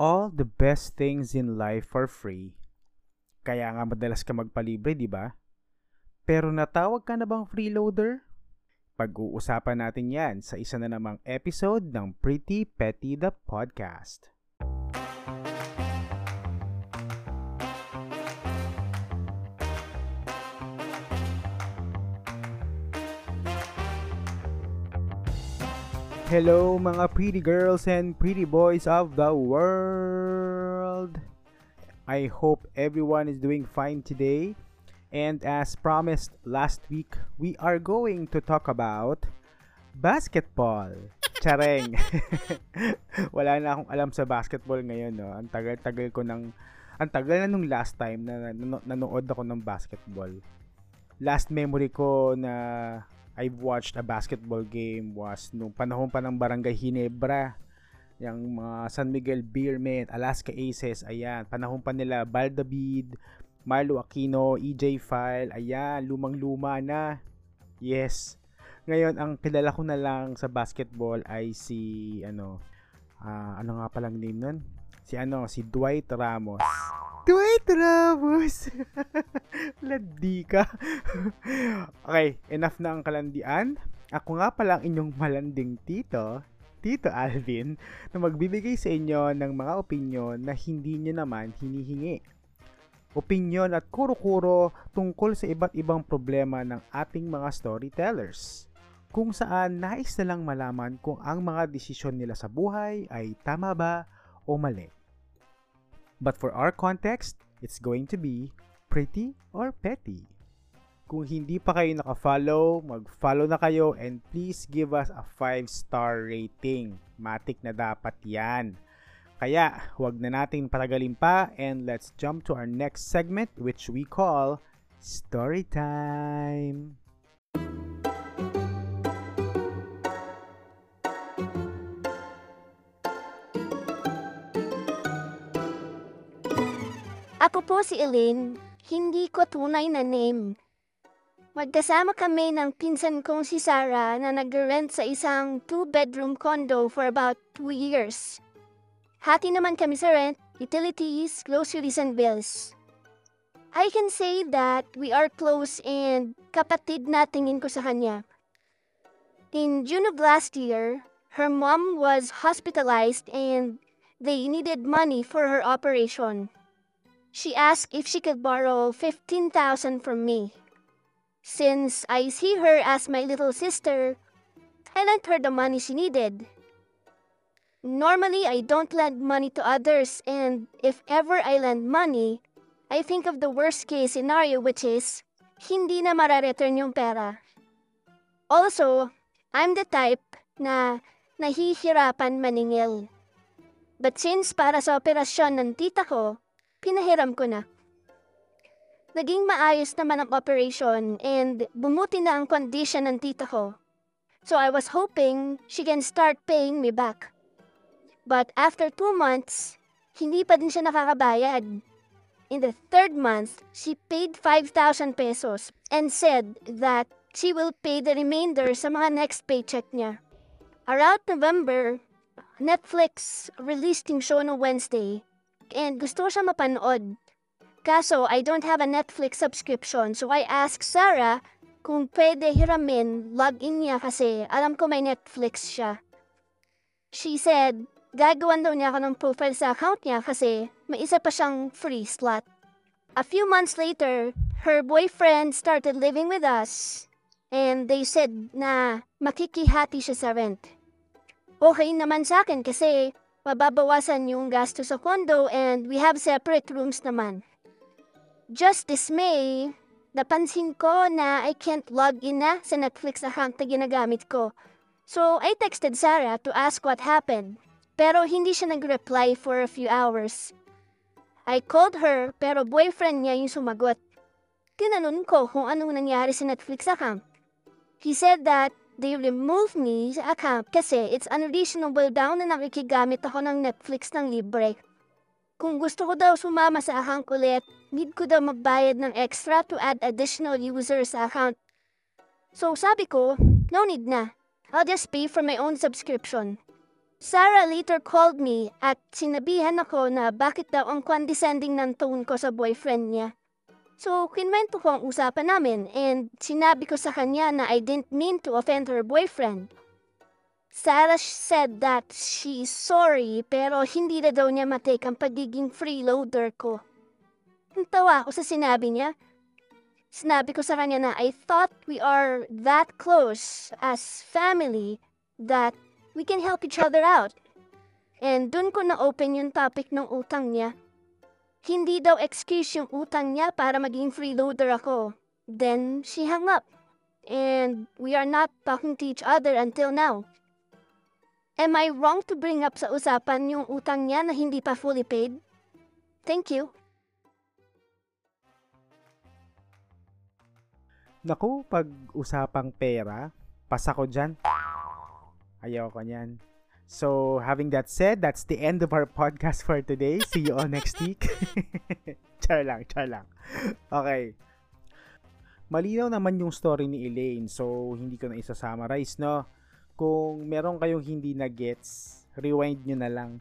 all the best things in life are free. Kaya nga madalas ka magpalibre, di ba? Pero natawag ka na bang freeloader? Pag-uusapan natin yan sa isa na namang episode ng Pretty Petty the Podcast. Hello mga pretty girls and pretty boys of the world! I hope everyone is doing fine today. And as promised last week, we are going to talk about basketball. Chareng! Wala na akong alam sa basketball ngayon, no? Ang tagal-tagal ko ng... Ang tagal na nung last time na nanood ako ng basketball. Last memory ko na I've watched a basketball game was nung panahon pa ng Barangay Hinebra yung mga San Miguel Beermen, Alaska Aces, ayan, panahon pa nila Baldavid, Marlo Aquino, EJ File, ayan, lumang-luma na. Yes. Ngayon, ang kilala ko na lang sa basketball ay si, ano, uh, ano nga palang name nun? Si ano, si Dwight Ramos. Dwight Ramos. Landi ka. okay, enough na ang kalandian. Ako nga pala ang inyong malanding tito, Tito Alvin, na magbibigay sa inyo ng mga opinyon na hindi nyo naman hinihingi. Opinyon at kuro-kuro tungkol sa iba't ibang problema ng ating mga storytellers. Kung saan nais na lang malaman kung ang mga desisyon nila sa buhay ay tama ba o mali. But for our context, it's going to be pretty or petty. Kung hindi pa kayo naka-follow, mag-follow na kayo and please give us a 5-star rating. Matik na dapat yan. Kaya, huwag na nating patagalin pa and let's jump to our next segment which we call Story Time. Ako po si Elaine, hindi ko tunay na name. Magkasama kami ng pinsan kong si Sarah na nag-rent sa isang two-bedroom condo for about two years. Hati naman kami sa rent, utilities, groceries, and bills. I can say that we are close and kapatid na tingin ko sa kanya. In June of last year, her mom was hospitalized and they needed money for her operation. She asked if she could borrow 15,000 from me. Since I see her as my little sister, I lent her the money she needed. Normally, I don't lend money to others, and if ever I lend money, I think of the worst case scenario which is, hindi na marareturn yung pera. Also, I'm the type na nahihirapan maningil. But since para sa operasyon ng tita ko, pinahiram ko na. Naging maayos naman ang operation and bumuti na ang condition ng tita ko. So I was hoping she can start paying me back. But after two months, hindi pa din siya nakakabayad. In the third month, she paid 5,000 pesos and said that she will pay the remainder sa mga next paycheck niya. Around November, Netflix released yung show no Wednesday and gusto ko siya mapanood. Kaso, I don't have a Netflix subscription, so I asked Sarah kung pwede hiramin login niya kasi alam ko may Netflix siya. She said, gagawan daw niya ako ng profile sa account niya kasi may isa pa siyang free slot. A few months later, her boyfriend started living with us and they said na makikihati siya sa rent. Okay naman sa akin kasi mababawasan yung gasto sa condo and we have separate rooms naman. Just this May, napansin ko na I can't log in na sa Netflix account na ginagamit ko. So, I texted Sarah to ask what happened. Pero hindi siya nag-reply for a few hours. I called her pero boyfriend niya yung sumagot. Tinanong ko kung anong nangyari sa Netflix account. He said that they removed me sa account kasi it's unreasonable daw na nakikigamit ako ng Netflix ng libre. Kung gusto ko daw sumama sa account ulit, need ko daw magbayad ng extra to add additional users sa account. So sabi ko, no need na. I'll just pay for my own subscription. Sarah later called me at sinabihan ako na bakit daw ang condescending ng tone ko sa boyfriend niya. So, kinwento ko ang usapan namin and sinabi ko sa kanya na I didn't mean to offend her boyfriend. Sarah said that she's sorry pero hindi na daw niya matake ang pagiging freeloader ko. Tawa ako sa sinabi niya. Sinabi ko sa kanya na I thought we are that close as family that we can help each other out. And dun ko na-open yung topic ng utang niya. Hindi daw excuse yung utang niya para maging freeloader ako. Then, she hung up. And we are not talking to each other until now. Am I wrong to bring up sa usapan yung utang niya na hindi pa fully paid? Thank you. Naku, pag usapang pera, pasa ko dyan. Ayaw ko niyan. So, having that said, that's the end of our podcast for today. See you all next week. char lang, char lang. Okay. Malinaw naman yung story ni Elaine, so hindi ko na isa-summarize, no? Kung meron kayong hindi na gets, rewind nyo na lang.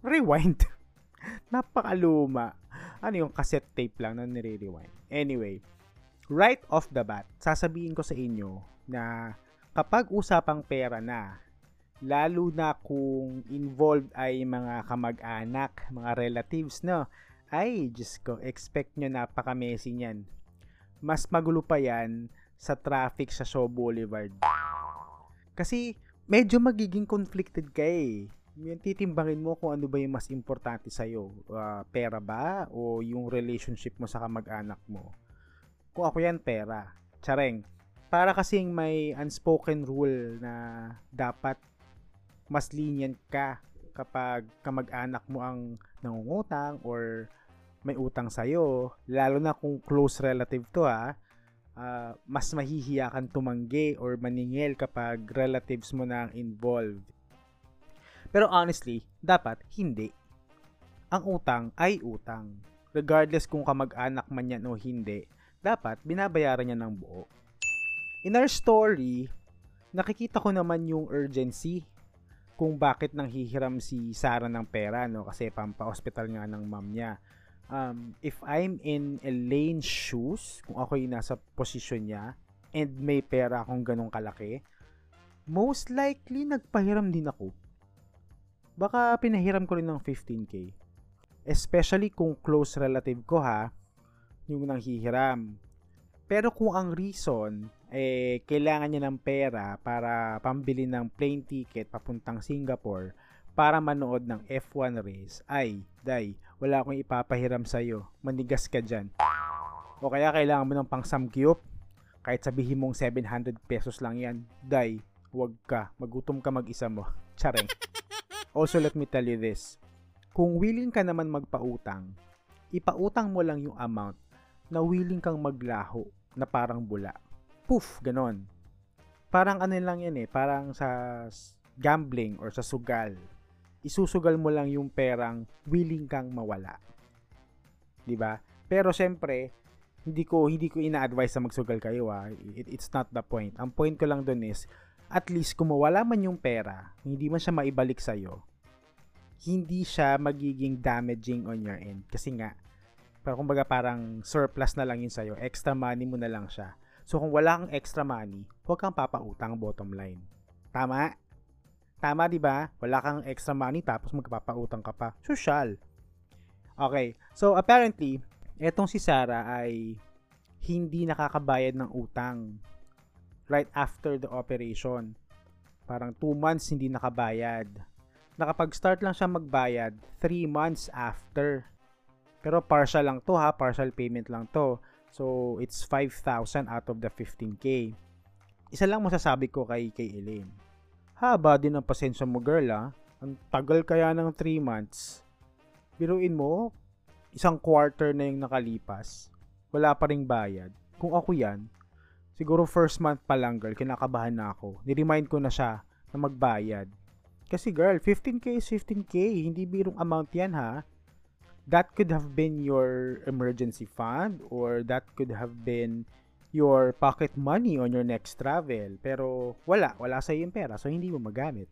Rewind? Napakaluma. Ano yung cassette tape lang na nire-rewind. Anyway, right off the bat, sasabihin ko sa inyo na kapag usapang pera na, lalo na kung involved ay mga kamag-anak, mga relatives, no? Ay, Diyos ko, expect nyo napaka-messy niyan. Mas magulo pa yan sa traffic sa Shaw Boulevard. Kasi, medyo magiging conflicted ka eh. Yan, titimbangin mo kung ano ba yung mas importante sa'yo. Uh, pera ba? O yung relationship mo sa kamag-anak mo? Kung ako yan, pera. Tsareng. Para kasing may unspoken rule na dapat mas lenient ka kapag kamag-anak mo ang nangungutang or may utang sa'yo, lalo na kung close relative to ha, uh, mas mahihiya kang tumanggi or maningil kapag relatives mo na ang involved. Pero honestly, dapat hindi. Ang utang ay utang. Regardless kung kamag-anak man yan o hindi, dapat binabayaran niya ng buo. In our story, nakikita ko naman yung urgency kung bakit nang hihiram si Sarah ng pera no kasi pampa-hospital nga ng mom niya. Um, if I'm in Elaine's shoes, kung ako yung nasa posisyon niya and may pera akong ganong kalaki, most likely nagpahiram din ako. Baka pinahiram ko rin ng 15k. Especially kung close relative ko ha, yung nang hihiram. Pero kung ang reason eh, kailangan niya ng pera para pambili ng plane ticket papuntang Singapore para manood ng F1 race, ay, day, wala akong ipapahiram sa'yo. Manigas ka dyan. O kaya kailangan mo ng pang samgyup, kahit sabihin mong 700 pesos lang yan, day, wag ka, magutom ka mag-isa mo. Chareng. Also, let me tell you this. Kung willing ka naman magpautang, ipautang mo lang yung amount na willing kang maglaho na parang bula poof, ganon. Parang ano lang yan eh, parang sa gambling or sa sugal. Isusugal mo lang yung perang willing kang mawala. 'Di ba? Pero syempre, hindi ko hindi ko ina-advise na magsugal kayo ah. It, it's not the point. Ang point ko lang doon is at least kung mawala man yung pera, hindi man siya maibalik sa iyo. Hindi siya magiging damaging on your end kasi nga para kumbaga parang surplus na lang yun sa'yo. Extra money mo na lang siya. So kung wala kang extra money, huwag kang papautang bottom line. Tama? Tama 'di ba? Wala kang extra money tapos magpapautang ka pa. Social. Okay. So apparently, etong si Sarah ay hindi nakakabayad ng utang right after the operation. Parang 2 months hindi nakabayad. Nakapag-start lang siya magbayad 3 months after. Pero partial lang to ha, partial payment lang to. So, it's 5,000 out of the 15K. Isa lang masasabi ko kay, kay Elaine. Haba din ang pasensya mo girl ah. Ang tagal kaya ng 3 months. Biruin mo, isang quarter na yung nakalipas. Wala pa ring bayad. Kung ako yan, siguro first month pa lang girl, kinakabahan na ako. Ni-remind ko na siya na magbayad. Kasi girl, 15k is 15k. Hindi birong amount yan ha that could have been your emergency fund or that could have been your pocket money on your next travel. Pero wala, wala sa yung pera so hindi mo magamit.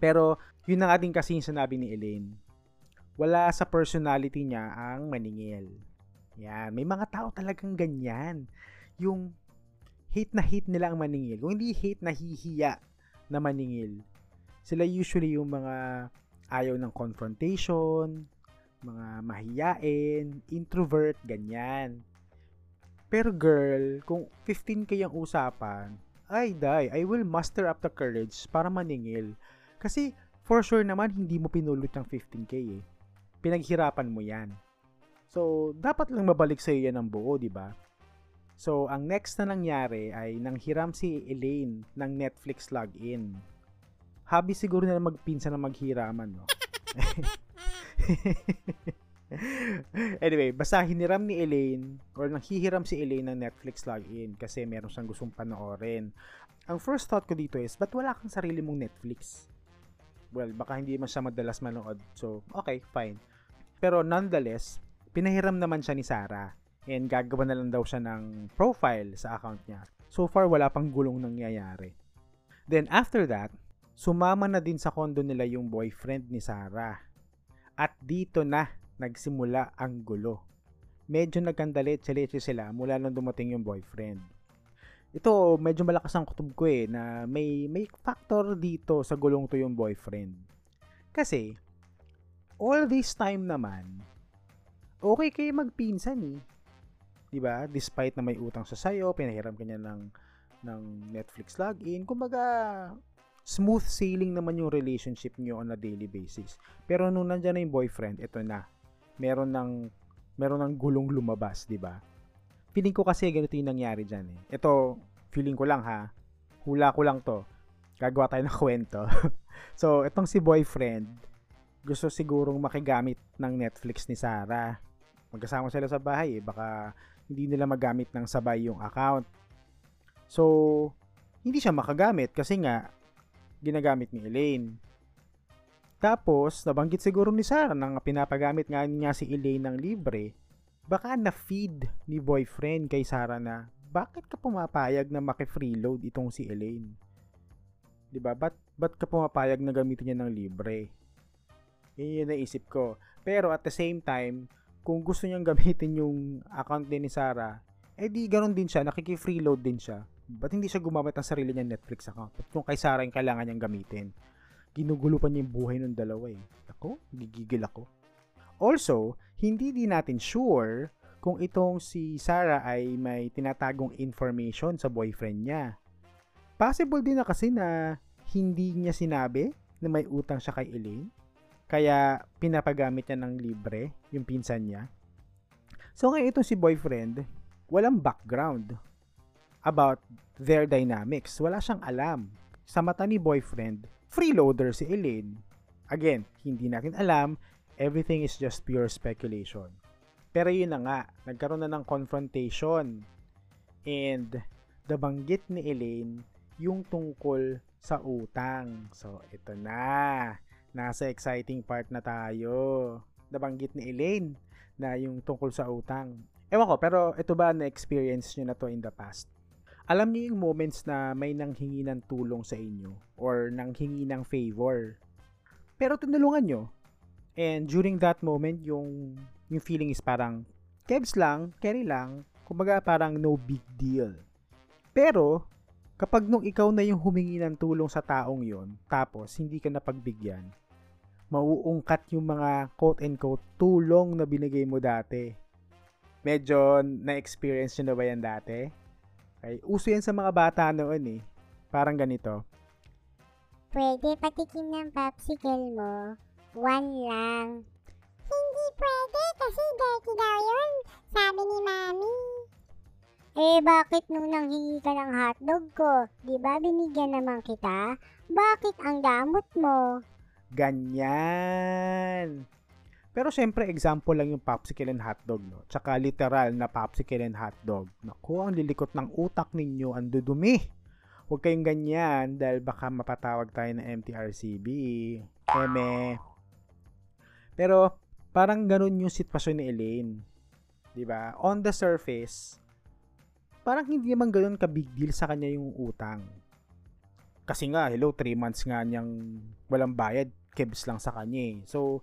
Pero, yun na nga din kasi yung sinabi ni Elaine. Wala sa personality niya ang maningil. Yan. May mga tao talagang ganyan. Yung hate na hate nila ang maningil. Kung hindi hate na hihiya na maningil. Sila usually yung mga ayaw ng confrontation, mga mahiyain, introvert, ganyan. Pero girl, kung 15k ang usapan, ay die, I will muster up the courage para maningil. Kasi for sure naman hindi mo pinulot ng 15k eh. Pinaghirapan mo yan. So, dapat lang mabalik sa yan ng buo, di ba? So, ang next na nangyari ay nanghiram si Elaine ng Netflix login. Hobby siguro nila magpinsa na maghiraman, no? anyway, basta hiniram ni Elaine or nanghihiram si Elaine ng Netflix login kasi meron siyang gustong panoorin. Ang first thought ko dito is, ba't wala kang sarili mong Netflix? Well, baka hindi man siya madalas manood. So, okay, fine. Pero nonetheless, pinahiram naman siya ni Sarah and gagawa na lang daw siya ng profile sa account niya. So far, wala pang gulong nangyayari. Then after that, sumama na din sa kondo nila yung boyfriend ni Sarah. At dito na nagsimula ang gulo. Medyo nagkandalit-leche sila mula nung dumating yung boyfriend. Ito, medyo malakas ang kutob ko eh, na may, may factor dito sa gulong to yung boyfriend. Kasi, all this time naman, okay kayo magpinsan eh. 'Di ba? Despite na may utang sa sayo, pinahiram kanya ng ng Netflix login, kumbaga smooth sailing naman yung relationship niyo on a daily basis. Pero nung nandiyan na yung boyfriend, ito na. Meron ng meron ng gulong lumabas, 'di ba? Feeling ko kasi ganito yung nangyari dyan eh. Ito, feeling ko lang ha. Hula ko lang to. Gagawa tayo ng kwento. so, itong si boyfriend, gusto sigurong makigamit ng Netflix ni Sarah. Magkasama sila sa bahay eh. Baka hindi nila magamit ng sabay yung account. So, hindi siya makagamit kasi nga, ginagamit ni Elaine. Tapos, nabanggit siguro ni Sarah nang pinapagamit nga niya si Elaine ng libre, baka na-feed ni boyfriend kay Sarah na, bakit ka pumapayag na maki-freeload itong si Elaine? 'Di ba? Ba't, ba't ka pumapayag na gamitin niya ng libre? Yun yung naisip ko. Pero at the same time, kung gusto niyang gamitin yung account din ni Sarah, eh di ganun din siya, nakiki-freeload din siya. Ba't hindi siya gumamit ng sarili niya Netflix account? Kung kay Sarah yung kailangan niyang gamitin? Ginugulo pa niya yung buhay ng dalawa eh. Ako, gigigil ako. Also, hindi din natin sure kung itong si Sarah ay may tinatagong information sa boyfriend niya. Possible din na kasi na hindi niya sinabi na may utang siya kay Elaine. Kaya pinapagamit niya ng libre yung pinsan niya. So ngayon itong si boyfriend, walang background about their dynamics. Wala siyang alam. Sa mata ni boyfriend, freeloader si Elaine. Again, hindi natin alam. Everything is just pure speculation. Pero yun na nga, nagkaroon na ng confrontation. And nabanggit ni Elaine yung tungkol sa utang. So, ito na. Nasa exciting part na tayo. Nabanggit ni Elaine na yung tungkol sa utang. Ewan ko, pero ito ba na-experience nyo na to in the past? Alam niyo yung moments na may nanghingi ng tulong sa inyo or nanghingi ng favor. Pero tinulungan nyo. And during that moment, yung, yung feeling is parang, kebs lang, carry lang, kumbaga parang no big deal. Pero, kapag nung ikaw na yung humingi ng tulong sa taong yon tapos hindi ka napagbigyan, mauungkat yung mga quote-and-quote tulong na binigay mo dati. Medyo na-experience nyo na ba yan dati? Okay. Uso yan sa mga bata noon eh. Parang ganito. Pwede patikim ng popsicle mo. One lang. Hindi pwede kasi dirty daw yun. Sabi ni Mami. Eh, bakit nung nanghingi ka ng hotdog ko? Di ba binigyan naman kita? Bakit ang damot mo? Ganyan. Pero syempre, example lang yung popsicle and hotdog, no? Tsaka literal na popsicle and hotdog. Naku, ang lilikot ng utak ninyo, ang dudumi. Huwag kayong ganyan dahil baka mapatawag tayo ng MTRCB. Eme. Pero, parang ganun yung sitwasyon ni Elaine. ba? On the surface, parang hindi naman ganun ka big deal sa kanya yung utang. Kasi nga, hello, 3 months nga niyang walang bayad, kebs lang sa kanya eh. So,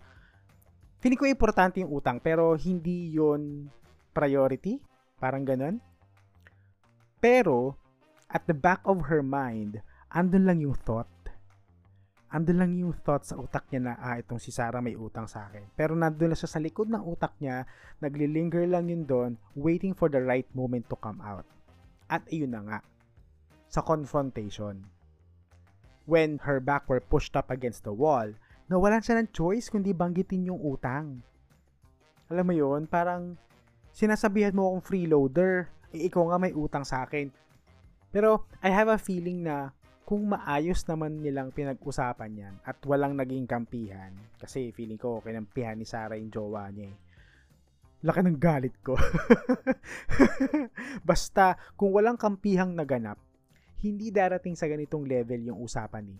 feeling ko importante yung utang, pero hindi yon priority. Parang ganun. Pero, at the back of her mind, andun lang yung thought. Andun lang yung thought sa utak niya na, ah, itong si Sarah may utang sa akin. Pero nandun na siya sa likod ng utak niya, naglilinger lang yun doon, waiting for the right moment to come out. At ayun na nga, sa confrontation. When her back were pushed up against the wall, nawalan siya ng choice kundi banggitin yung utang. Alam mo yon parang sinasabihan mo akong freeloader, eh, ikaw nga may utang sa akin. Pero I have a feeling na kung maayos naman nilang pinag-usapan yan at walang naging kampihan, kasi feeling ko kinampihan ni Sarah yung jowa niya eh. Laki ng galit ko. Basta, kung walang kampihang naganap, hindi darating sa ganitong level yung usapan eh.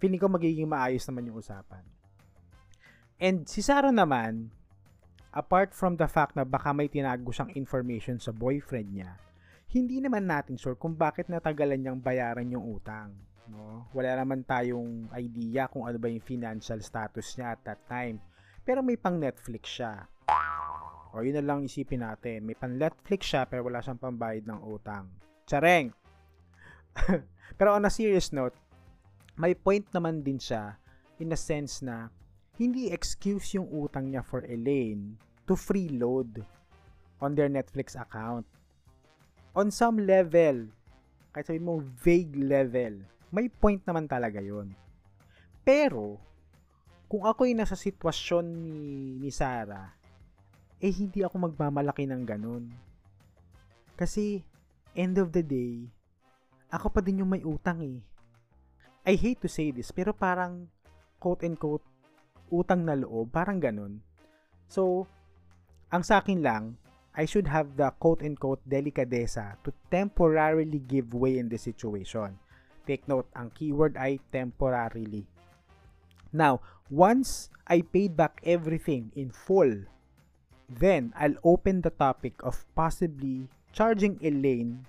Feeling ko magiging maayos naman yung usapan. And si Sarah naman, apart from the fact na baka may tinago siyang information sa boyfriend niya, hindi naman natin sure kung bakit natagalan niyang bayaran yung utang. No? Wala naman tayong idea kung ano ba yung financial status niya at that time. Pero may pang Netflix siya. O yun na lang isipin natin. May pang Netflix siya pero wala siyang pambayad ng utang. Tsareng! pero on a serious note, may point naman din siya in a sense na hindi excuse yung utang niya for Elaine to freeload on their Netflix account on some level, kahit sabihin mo vague level, may point naman talaga yon. Pero, kung ako ay nasa sitwasyon ni, ni Sarah, eh hindi ako magmamalaki ng ganun. Kasi, end of the day, ako pa din yung may utang eh. I hate to say this, pero parang, quote and quote, utang na loob, parang ganun. So, ang sa akin lang, I should have the quote-unquote delicadeza to temporarily give way in this situation. Take note, ang keyword ay temporarily. Now, once I paid back everything in full, then I'll open the topic of possibly charging Elaine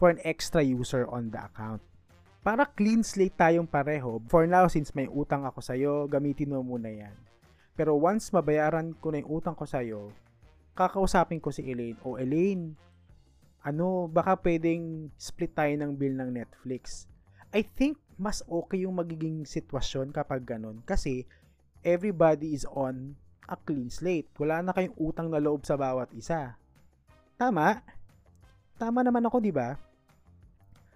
for an extra user on the account. Para clean slate tayong pareho, for now since may utang ako sa'yo, gamitin mo muna yan. Pero once mabayaran ko na yung utang ko sa'yo, kakausapin ko si Elaine, o Elaine, ano, baka pwedeng split tayo ng bill ng Netflix. I think mas okay yung magiging sitwasyon kapag ganun kasi everybody is on a clean slate. Wala na kayong utang na loob sa bawat isa. Tama? Tama naman ako, di ba?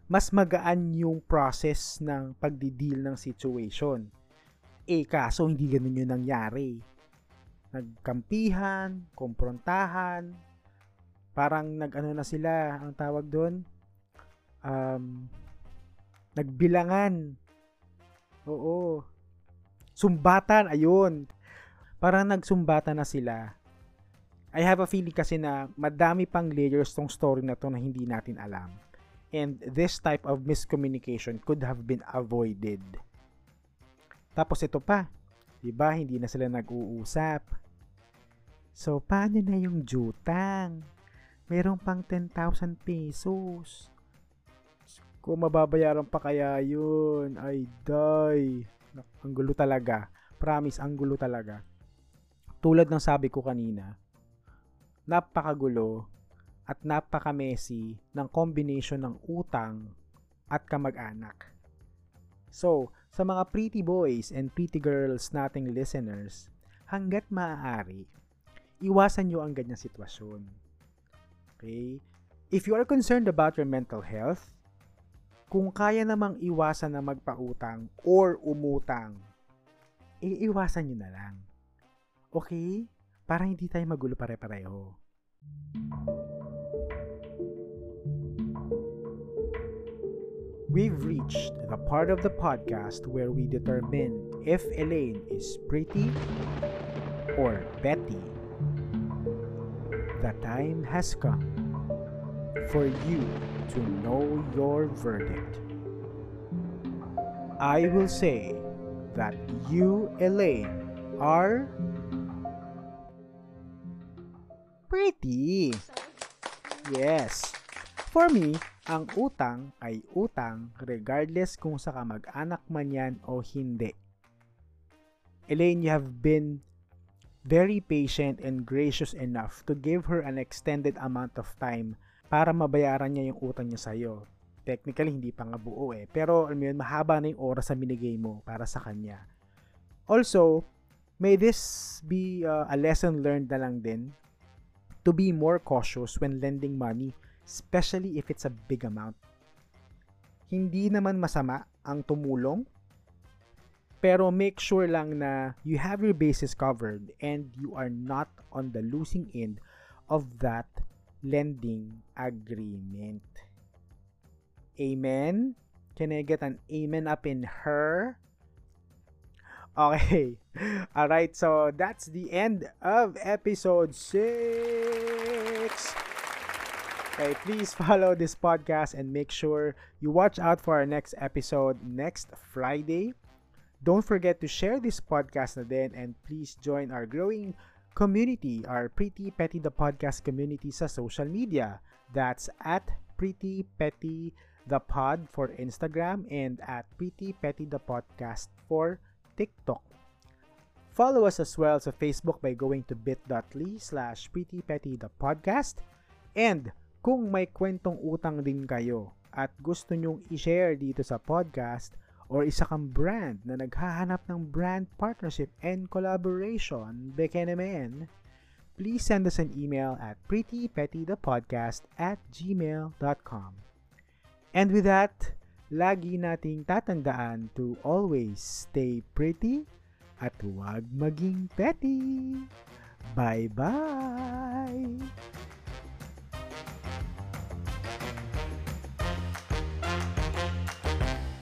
Mas magaan yung process ng pagdi-deal ng situation. Eh, kaso hindi ganun yung nangyari nagkampihan, komprontahan, parang nag-ano na sila, ang tawag doon, um, nagbilangan. Oo. Sumbatan, ayun. Parang nagsumbatan na sila. I have a feeling kasi na madami pang layers tong story na to na hindi natin alam. And this type of miscommunication could have been avoided. Tapos ito pa, 'di ba? Hindi na sila nag-uusap So, paano na yung jutang? Meron pang 10,000 pesos. Kung mababayaran pa kaya yun, ay day. Ang gulo talaga. Promise, ang gulo talaga. Tulad ng sabi ko kanina, napakagulo at napaka-messy ng combination ng utang at kamag-anak. So, sa mga pretty boys and pretty girls nating listeners, hanggat maaari, iwasan nyo ang ganyang sitwasyon. Okay? If you are concerned about your mental health, kung kaya namang iwasan na magpautang or umutang, iiwasan nyo na lang. Okay? Para hindi tayo magulo pare-pareho. We've reached the part of the podcast where we determine if Elaine is pretty or Betty the time has come for you to know your verdict. I will say that you, Elaine, are pretty. Yes. For me, Ang utang ay utang regardless kung sa kamag-anak man yan o hindi. Elaine, you have been very patient and gracious enough to give her an extended amount of time para mabayaran niya yung utang niya sa'yo. Technically, hindi pa nga buo eh. Pero, alam mo yun, mahaba na yung oras na binigay mo para sa kanya. Also, may this be uh, a lesson learned na lang din to be more cautious when lending money especially if it's a big amount. Hindi naman masama ang tumulong, pero make sure lang na you have your bases covered and you are not on the losing end of that lending agreement. Amen? Can I get an amen up in her? Okay. Alright, so that's the end of episode 6. Okay, please follow this podcast and make sure you watch out for our next episode next Friday. Don't forget to share this podcast din and please join our growing community, our Pretty Petty the Podcast community sa social media. That's at Pretty Petty the Pod for Instagram and at Pretty Petty the Podcast for TikTok. Follow us as well sa Facebook by going to bit.ly slash Pretty Petty the Podcast and kung may kwentong utang din kayo at gusto nyong i-share dito sa podcast or isa kang brand na naghahanap ng brand partnership and collaboration, beke naman, please send us an email at prettypettythepodcast at gmail.com. And with that, lagi nating tatandaan to always stay pretty at huwag maging petty. Bye-bye!